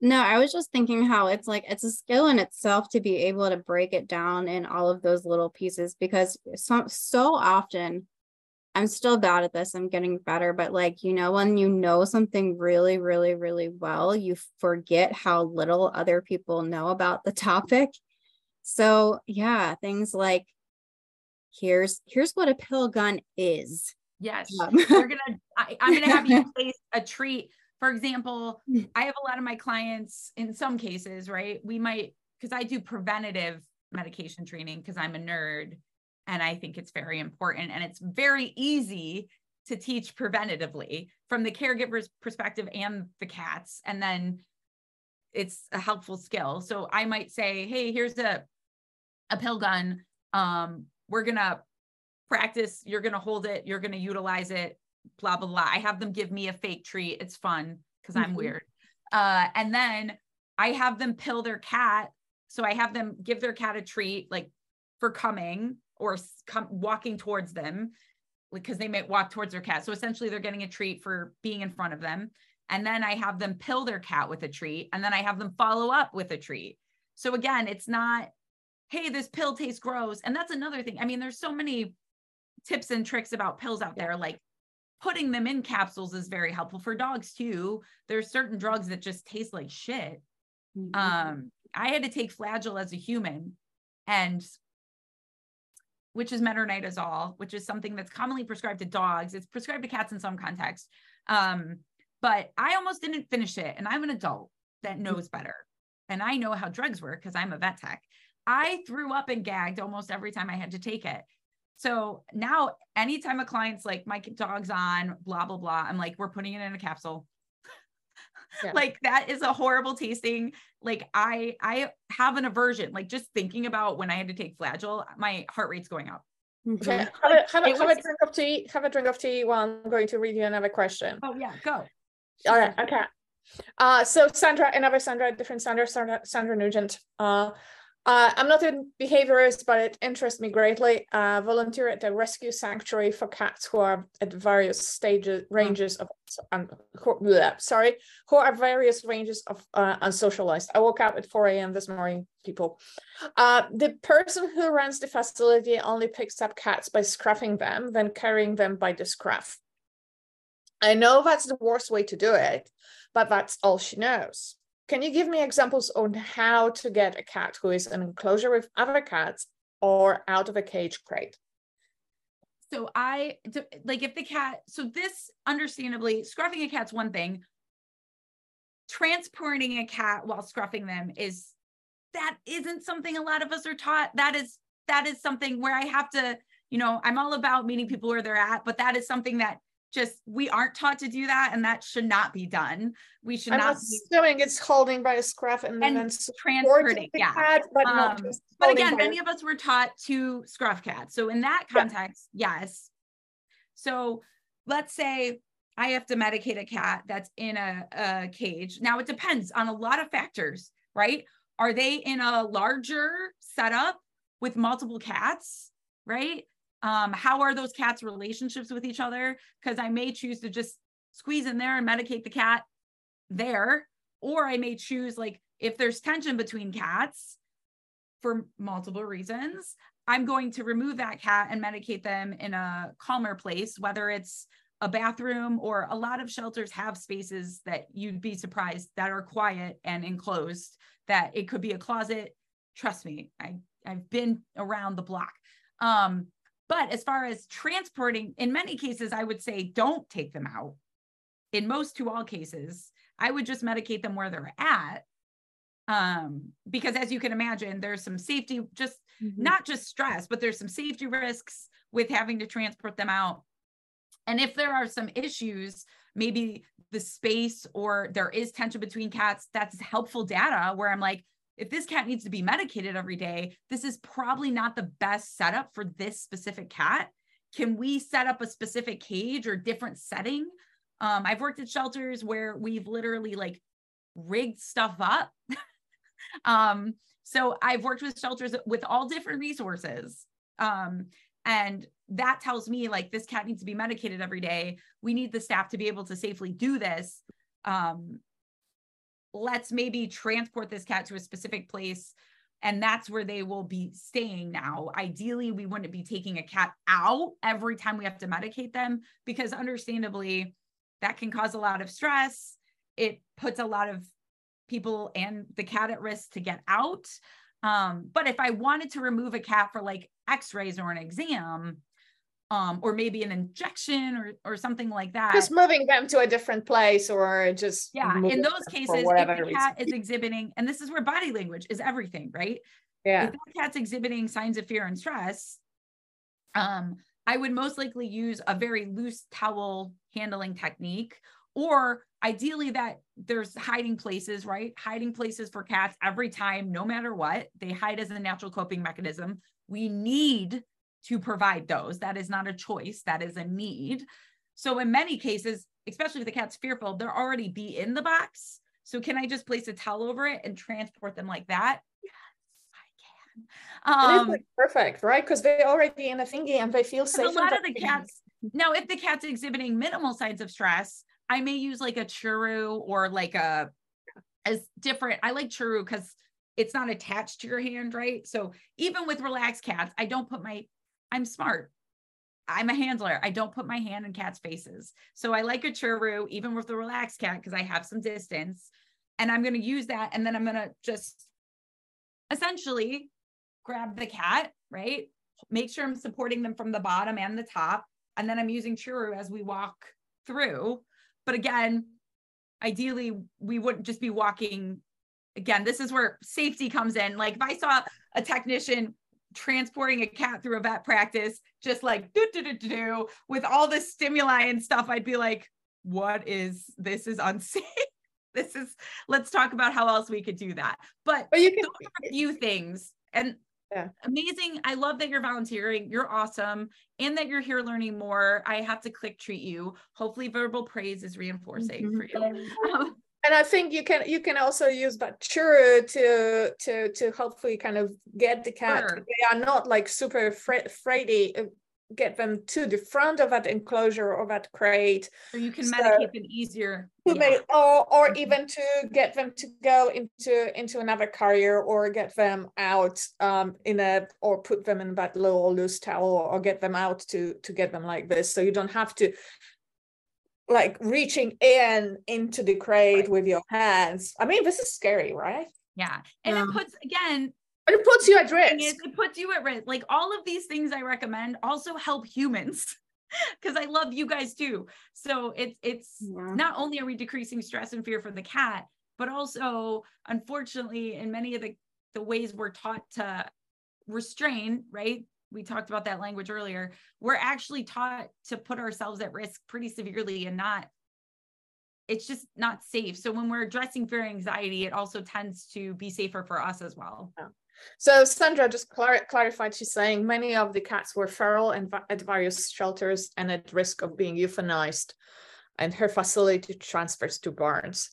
No, I was just thinking how it's like it's a skill in itself to be able to break it down in all of those little pieces because so so often I'm still bad at this. I'm getting better, but like, you know, when you know something really, really, really well, you forget how little other people know about the topic. So, yeah, things like here's here's what a pill gun is. Yes. Um, We're going to I'm going to have you place a treat for example, hmm. I have a lot of my clients in some cases, right? We might, because I do preventative medication training because I'm a nerd and I think it's very important. And it's very easy to teach preventatively from the caregiver's perspective and the cats. And then it's a helpful skill. So I might say, hey, here's a, a pill gun. Um, we're gonna practice, you're gonna hold it, you're gonna utilize it blah blah blah. I have them give me a fake treat. It's fun because I'm mm-hmm. weird. Uh, and then I have them pill their cat. So I have them give their cat a treat, like for coming or come walking towards them, because they might walk towards their cat. So essentially, they're getting a treat for being in front of them. And then I have them pill their cat with a treat, and then I have them follow up with a treat. So again, it's not, hey, this pill tastes gross. And that's another thing. I mean, there's so many tips and tricks about pills out there, like putting them in capsules is very helpful for dogs too. There's certain drugs that just taste like shit. Mm-hmm. Um, I had to take Flagyl as a human, and which is metronidazole, which is something that's commonly prescribed to dogs. It's prescribed to cats in some context. Um, but I almost didn't finish it, and I'm an adult that mm-hmm. knows better, and I know how drugs work because I'm a vet tech. I threw up and gagged almost every time I had to take it. So now, anytime a client's like, my dog's on, blah, blah, blah, I'm like, we're putting it in a capsule. Yeah. like that is a horrible tasting. Like I, I have an aversion. Like just thinking about when I had to take Flagyl, my heart rate's going up. Mm-hmm. Okay, have, a, have, a, have was... a drink of tea. Have a drink of tea while I'm going to read you another question. Oh yeah, go. All right, okay. Uh, so Sandra, another Sandra, different Sandra, Sandra, Sandra Nugent. Uh, uh, I'm not a behaviorist, but it interests me greatly. Uh, volunteer at a rescue sanctuary for cats who are at various stages, ranges of, um, bleh, sorry, who are various ranges of uh, unsocialized. I woke up at 4 a.m. this morning, people. Uh, the person who runs the facility only picks up cats by scruffing them, then carrying them by the scruff. I know that's the worst way to do it, but that's all she knows. Can you give me examples on how to get a cat who is in enclosure with other cats or out of a cage crate? So I like if the cat, so this understandably, scruffing a cat's one thing. Transporting a cat while scruffing them is that isn't something a lot of us are taught. That is that is something where I have to, you know, I'm all about meeting people where they're at, but that is something that just we aren't taught to do that and that should not be done we should I'm not assuming be, it's holding by a scruff and, and then transporting yeah cat, but, um, but again many of us were taught to scruff cats so in that context yeah. yes so let's say I have to medicate a cat that's in a, a cage. Now it depends on a lot of factors, right? Are they in a larger setup with multiple cats, right? Um, how are those cats' relationships with each other? Because I may choose to just squeeze in there and medicate the cat there, or I may choose like if there's tension between cats for multiple reasons, I'm going to remove that cat and medicate them in a calmer place, whether it's a bathroom or a lot of shelters have spaces that you'd be surprised that are quiet and enclosed that it could be a closet trust me i i've been around the block um but as far as transporting in many cases i would say don't take them out in most to all cases i would just medicate them where they're at um because as you can imagine there's some safety just mm-hmm. not just stress but there's some safety risks with having to transport them out and if there are some issues, maybe the space or there is tension between cats, that's helpful data where I'm like, if this cat needs to be medicated every day, this is probably not the best setup for this specific cat. Can we set up a specific cage or different setting? Um, I've worked at shelters where we've literally like rigged stuff up. um, so I've worked with shelters with all different resources. Um, and that tells me like this cat needs to be medicated every day we need the staff to be able to safely do this um, let's maybe transport this cat to a specific place and that's where they will be staying now. Ideally we wouldn't be taking a cat out every time we have to medicate them because understandably that can cause a lot of stress. It puts a lot of people and the cat at risk to get out. Um, but if i wanted to remove a cat for like x-rays or an exam um, or maybe an injection or or something like that. Just moving them to a different place or just yeah. In those cases, if the cat is exhibiting, and this is where body language is everything, right? Yeah. If that cat's exhibiting signs of fear and stress, um, I would most likely use a very loose towel handling technique, or ideally that there's hiding places, right? Hiding places for cats every time, no matter what. They hide as a natural coping mechanism. We need to provide those. That is not a choice, that is a need. So, in many cases, especially if the cat's fearful, they're already be in the box. So, can I just place a towel over it and transport them like that? Yes, I can. Um, like perfect, right? Because they're already in a thingy and they feel safe. So, a lot of the cats. Now, if the cat's exhibiting minimal signs of stress, I may use like a churu or like a as different. I like churu because it's not attached to your hand, right? So even with relaxed cats, I don't put my I'm smart. I'm a handler. I don't put my hand in cats' faces. So I like a churu, even with the relaxed cat, because I have some distance. And I'm going to use that. And then I'm going to just essentially grab the cat, right? Make sure I'm supporting them from the bottom and the top. And then I'm using churu as we walk through. But again, ideally, we wouldn't just be walking. Again, this is where safety comes in. Like if I saw a technician transporting a cat through a vet practice, just like do do do do with all the stimuli and stuff, I'd be like, what is this is unsafe. this is let's talk about how else we could do that. But, but you can a few things and yeah. amazing. I love that you're volunteering. You're awesome. And that you're here learning more. I have to click treat you. Hopefully verbal praise is reinforcing mm-hmm. for you. Um, and I think you can you can also use that to to to hopefully kind of get the cat. Sure. They are not like super afraid, afraidy. Uh, get them to the front of that enclosure or that crate. So you can so medicate them easier. Yeah. May, or or mm-hmm. even to get them to go into into another carrier or get them out um in a or put them in that little loose towel or get them out to to get them like this. So you don't have to like reaching in into the crate right. with your hands. I mean, this is scary, right? Yeah. And it puts again but it puts you at risk. Is, it puts you at risk. Like all of these things I recommend also help humans because I love you guys too. So it's it's yeah. not only are we decreasing stress and fear for the cat, but also unfortunately in many of the the ways we're taught to restrain, right? We talked about that language earlier we're actually taught to put ourselves at risk pretty severely and not it's just not safe so when we're addressing fear and anxiety it also tends to be safer for us as well yeah. So Sandra just clar- clarified, she's saying many of the cats were feral and va- at various shelters and at risk of being euthanized, and her facility transfers to barns.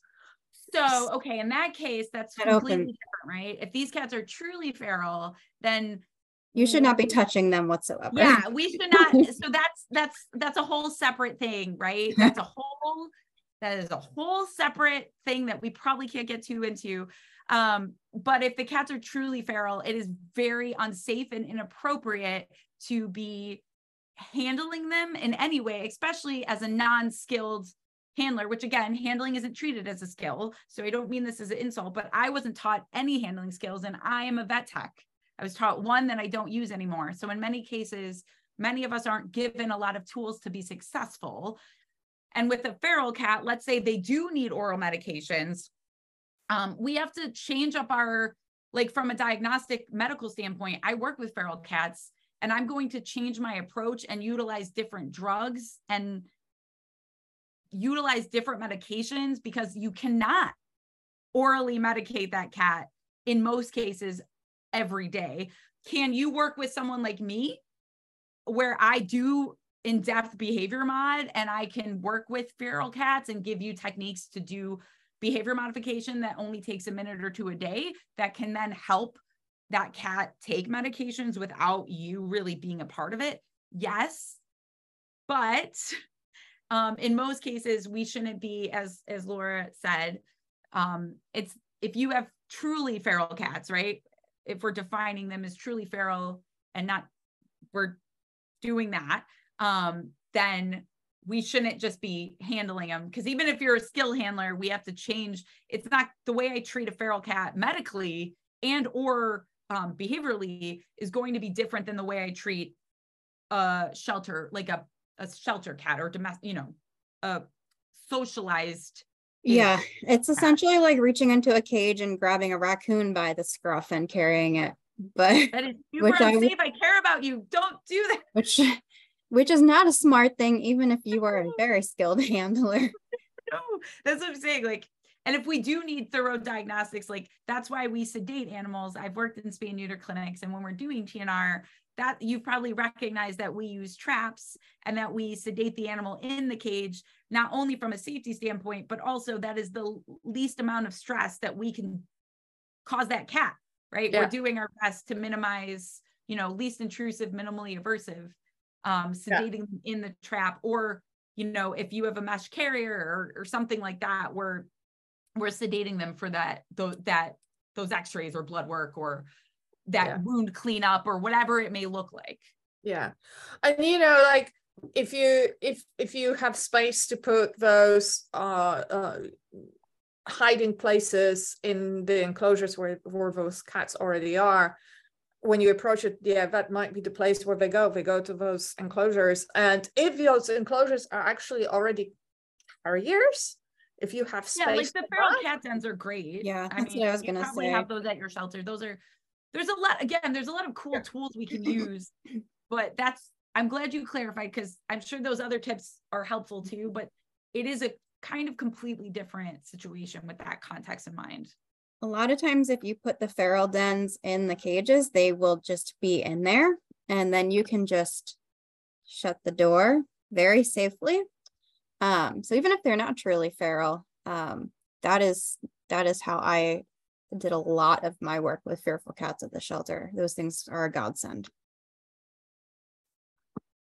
So, okay, in that case, that's completely different, right? If these cats are truly feral, then you should not be touching them whatsoever. Yeah, we should not. so that's that's that's a whole separate thing, right? That's a whole that is a whole separate thing that we probably can't get too into. Um, but if the cats are truly feral, it is very unsafe and inappropriate to be handling them in any way, especially as a non-skilled handler, which again, handling isn't treated as a skill. So I don't mean this as an insult, but I wasn't taught any handling skills and I am a vet tech. I was taught one that I don't use anymore. So in many cases, many of us aren't given a lot of tools to be successful. And with a feral cat, let's say they do need oral medications, um, we have to change up our, like from a diagnostic medical standpoint, I work with feral cats and I'm going to change my approach and utilize different drugs and utilize different medications because you cannot orally medicate that cat in most cases every day. Can you work with someone like me where I do in depth behavior mod and I can work with feral cats and give you techniques to do behavior modification that only takes a minute or two a day that can then help that cat take medications without you really being a part of it? Yes. But um, in most cases, we shouldn't be, as as Laura said, um, it's if you have truly feral cats, right? If we're defining them as truly feral and not we're doing that, um, then we shouldn't just be handling them because even if you're a skill handler, we have to change. It's not the way I treat a feral cat medically and or um, behaviorally is going to be different than the way I treat a shelter, like a, a shelter cat or domestic, you know, a socialized. Yeah, it's essentially like reaching into a cage and grabbing a raccoon by the scruff and carrying it. But that is super which unsafe. I, I care about you. Don't do that. Which which is not a smart thing, even if you are a very skilled handler. no, that's what I'm saying. Like and if we do need thorough diagnostics, like that's why we sedate animals. I've worked in spay neuter clinics, and when we're doing TNR, that you've probably recognized that we use traps and that we sedate the animal in the cage, not only from a safety standpoint, but also that is the least amount of stress that we can cause that cat, right? Yeah. We're doing our best to minimize, you know, least intrusive, minimally aversive, um, sedating yeah. in the trap, or you know, if you have a mesh carrier or, or something like that, where we're sedating them for that those that those x-rays or blood work or that yeah. wound cleanup or whatever it may look like yeah and you know like if you if if you have space to put those uh, uh hiding places in the enclosures where where those cats already are when you approach it yeah that might be the place where they go they go to those enclosures and if those enclosures are actually already carriers if you have space. Yeah, like the feral cat dens are great. Yeah, I mean, I was gonna probably say. have those at your shelter. Those are there's a lot again, there's a lot of cool yeah. tools we can use, but that's I'm glad you clarified because I'm sure those other tips are helpful too, but it is a kind of completely different situation with that context in mind. A lot of times, if you put the feral dens in the cages, they will just be in there, and then you can just shut the door very safely um, so even if they're not truly feral, um, that is that is how I did a lot of my work with fearful cats at the shelter. Those things are a godsend.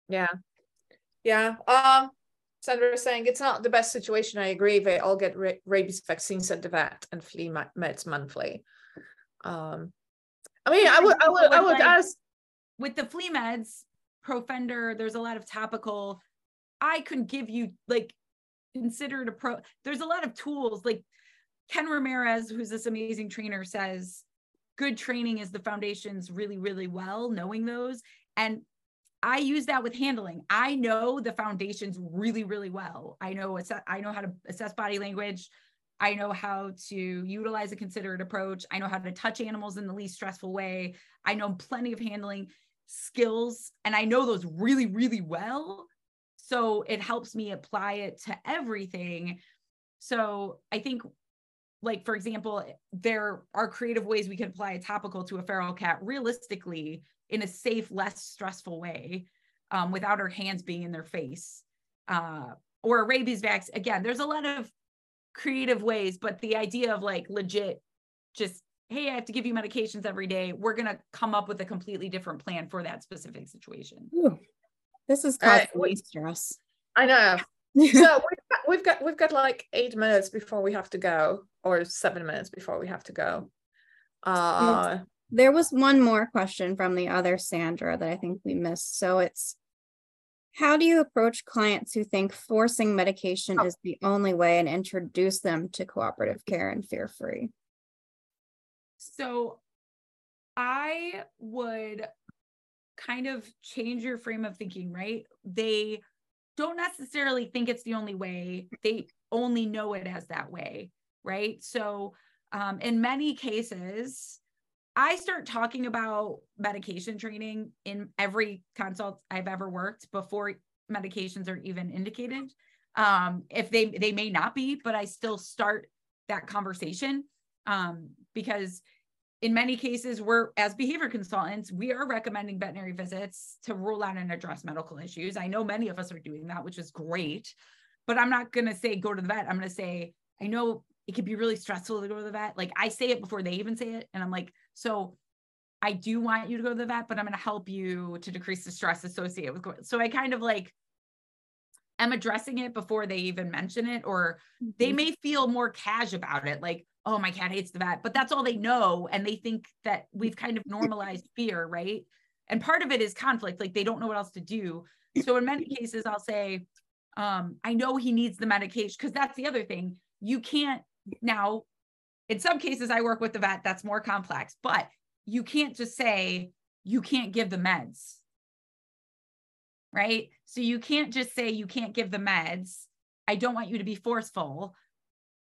Yeah. Yeah. Um, Sandra was saying it's not the best situation. I agree. They all get ra- rabies vaccines at the vet and flea meds monthly. Um, I mean, I would, I would, I would ask with the flea meds, Profender. There's a lot of topical I couldn't give you like considered a pro. There's a lot of tools like Ken Ramirez, who's this amazing trainer, says good training is the foundations really, really well, knowing those. And I use that with handling. I know the foundations really, really well. I know I know how to assess body language. I know how to utilize a considerate approach. I know how to touch animals in the least stressful way. I know plenty of handling skills and I know those really, really well. So it helps me apply it to everything. So I think, like, for example, there are creative ways we can apply a topical to a feral cat realistically in a safe, less stressful way um, without our hands being in their face. Uh, or a rabies vaccine. Again, there's a lot of creative ways, but the idea of like legit just hey, I have to give you medications every day. We're going to come up with a completely different plan for that specific situation. Ooh, this is causing uh, stress. I know. so we've got, we've got we've got like eight minutes before we have to go, or seven minutes before we have to go. Uh, there was one more question from the other Sandra that I think we missed. So it's how do you approach clients who think forcing medication oh. is the only way and introduce them to cooperative care and fear free? So I would kind of change your frame of thinking, right? They don't necessarily think it's the only way, they only know it as that way, right? So, um, in many cases, I start talking about medication training in every consult I've ever worked before medications are even indicated. Um, if they they may not be, but I still start that conversation um, because in many cases we're as behavior consultants we are recommending veterinary visits to rule out and address medical issues i know many of us are doing that which is great but i'm not going to say go to the vet i'm going to say i know it could be really stressful to go to the vet like i say it before they even say it and i'm like so i do want you to go to the vet but i'm going to help you to decrease the stress associated with going so i kind of like am addressing it before they even mention it or mm-hmm. they may feel more cash about it like oh, my cat hates the vet, but that's all they know. And they think that we've kind of normalized fear, right? And part of it is conflict, like they don't know what else to do. So in many cases, I'll say, um, I know he needs the medication because that's the other thing. You can't now, in some cases, I work with the vet, that's more complex, but you can't just say you can't give the meds. Right. So you can't just say you can't give the meds. I don't want you to be forceful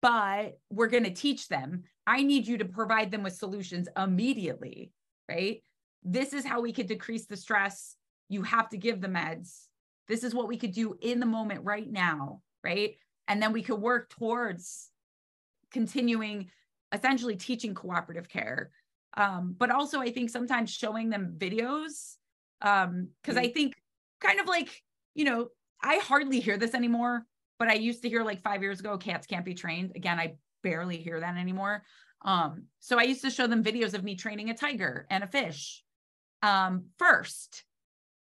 but we're going to teach them. I need you to provide them with solutions immediately, right? This is how we could decrease the stress. You have to give the meds. This is what we could do in the moment right now, right? And then we could work towards continuing essentially teaching cooperative care. Um, but also, I think sometimes showing them videos, because um, mm-hmm. I think kind of like, you know, I hardly hear this anymore but I used to hear like five years ago, cats can't be trained. Again, I barely hear that anymore. Um, so I used to show them videos of me training a tiger and a fish um, first.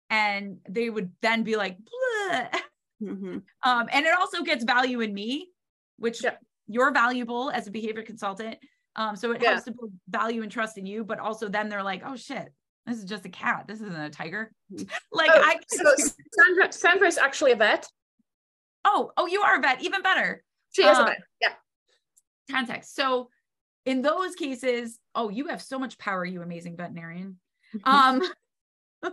And they would then be like, mm-hmm. um, and it also gets value in me, which yeah. You're valuable as a behavior consultant. Um, so it yeah. helps to build value and trust in you, but also then they're like, oh shit, this is just a cat. This isn't a tiger. Mm-hmm. like oh, I so Sandra, Sandra is actually a vet. Oh, oh, you are a vet, even better. She is um, a vet. Yeah. Context. So in those cases, oh, you have so much power, you amazing veterinarian. Um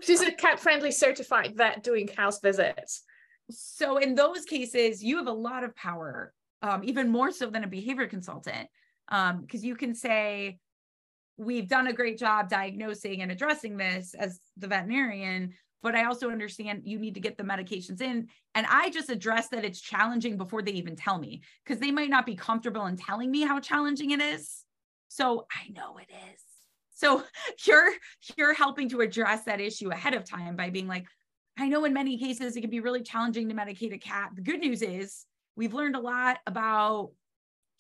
she's a cat friendly certified vet doing house visits. So in those cases, you have a lot of power, um, even more so than a behavior consultant. Um, because you can say, we've done a great job diagnosing and addressing this as the veterinarian but I also understand you need to get the medications in. And I just address that it's challenging before they even tell me because they might not be comfortable in telling me how challenging it is. So I know it is. So you're you're helping to address that issue ahead of time by being like, I know in many cases it can be really challenging to medicate a cat. The good news is we've learned a lot about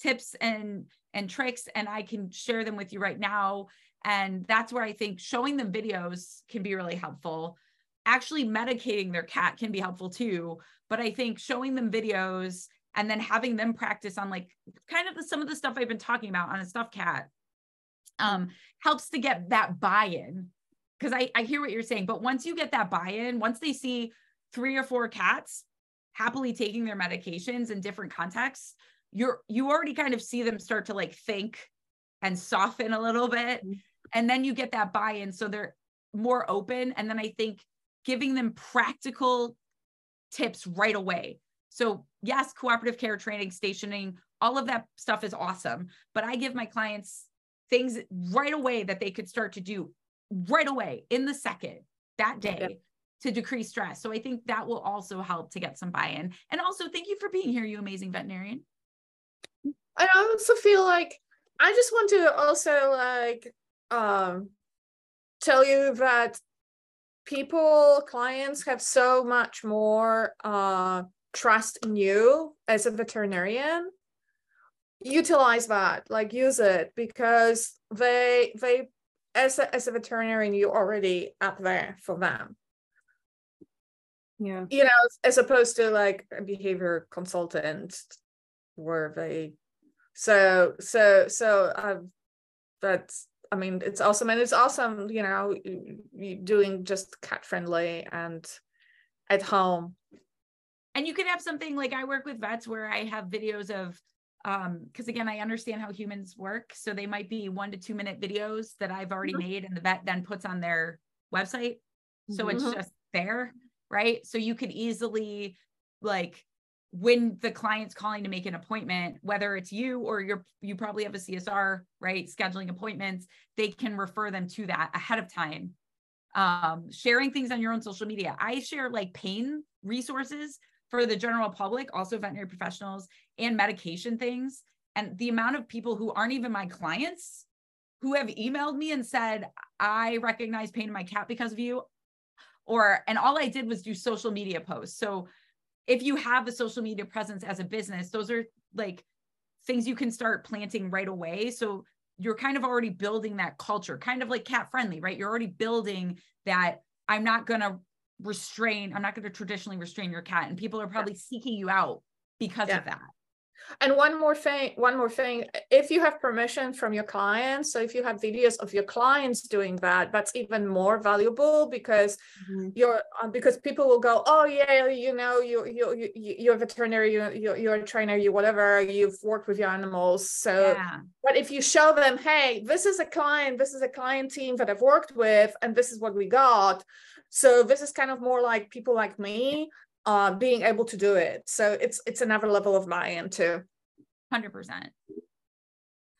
tips and and tricks and I can share them with you right now and that's where I think showing them videos can be really helpful actually medicating their cat can be helpful too. But I think showing them videos and then having them practice on like kind of the, some of the stuff I've been talking about on a stuffed cat um, helps to get that buy-in. Because I, I hear what you're saying, but once you get that buy-in, once they see three or four cats happily taking their medications in different contexts, you're you already kind of see them start to like think and soften a little bit. Mm-hmm. And then you get that buy-in. So they're more open. And then I think giving them practical tips right away. So, yes, cooperative care training, stationing, all of that stuff is awesome. But I give my clients things right away that they could start to do right away in the second that day. To decrease stress. So I think that will also help to get some buy-in. And also thank you for being here, you amazing veterinarian. I also feel like I just want to also like um tell you that people clients have so much more uh trust in you as a veterinarian utilize that like use it because they they as a, as a veterinarian you're already up there for them yeah you know as opposed to like a behavior consultant where they so so so um that's i mean it's awesome and it's awesome you know doing just cat friendly and at home and you can have something like i work with vets where i have videos of um because again i understand how humans work so they might be one to two minute videos that i've already mm-hmm. made and the vet then puts on their website so mm-hmm. it's just there right? So you could easily like when the client's calling to make an appointment whether it's you or you're you probably have a csr right scheduling appointments they can refer them to that ahead of time. Um sharing things on your own social media. I share like pain resources for the general public also veterinary professionals and medication things. And the amount of people who aren't even my clients who have emailed me and said i recognize pain in my cat because of you or and all i did was do social media posts so if you have a social media presence as a business, those are like things you can start planting right away. So you're kind of already building that culture, kind of like cat friendly, right? You're already building that I'm not going to restrain, I'm not going to traditionally restrain your cat. And people are probably yeah. seeking you out because yeah. of that and one more thing one more thing if you have permission from your clients so if you have videos of your clients doing that that's even more valuable because mm-hmm. you're um, because people will go oh yeah you know you you, you you're a veterinary you, you you're a trainer you whatever you've worked with your animals so yeah. but if you show them hey this is a client this is a client team that i've worked with and this is what we got so this is kind of more like people like me uh, being able to do it. So it's it's another level of my end too. Hundred percent.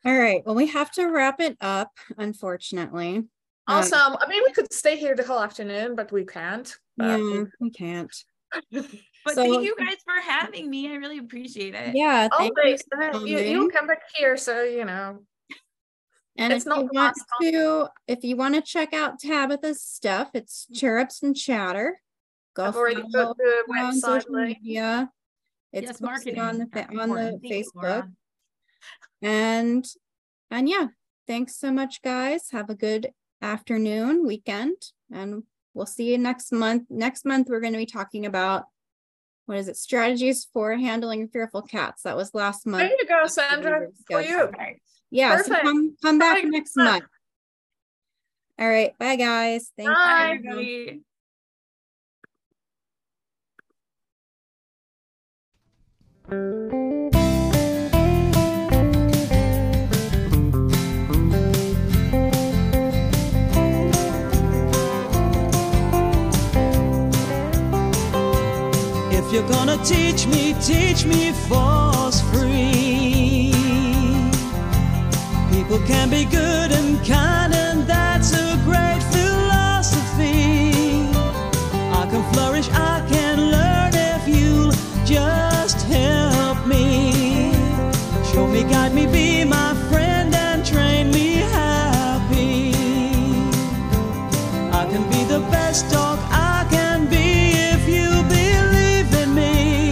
All right. Well, we have to wrap it up, unfortunately. Um, awesome. Um, I mean, we could stay here the whole afternoon, but we can't. But... Yeah, we can't. but so, thank you guys for having me. I really appreciate it. Yeah. Always. You, you, you come back here, so you know. And it's if you want to, if you want to check out Tabitha's stuff, it's chirrups and chatter. Go I've already put the website social media. It's yes, marketing on the on the Facebook. And and yeah, thanks so much, guys. Have a good afternoon, weekend, and we'll see you next month. Next month, we're going to be talking about what is it? Strategies for handling fearful cats. That was last month. There you go, Sandra. For you. Yeah, so come come back next month. All right, bye guys. Thank bye. you. If you're gonna teach me, teach me force free. People can be good and kind, and that's a great philosophy. I can flourish, I can learn if you just me, guide me, be my friend, and train me happy. I can be the best dog I can be if you believe in me.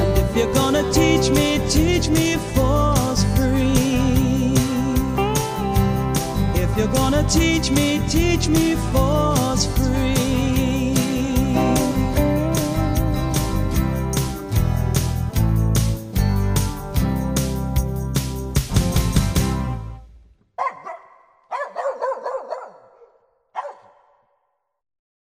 And if you're gonna teach me, teach me force free. If you're gonna teach me, teach me force free.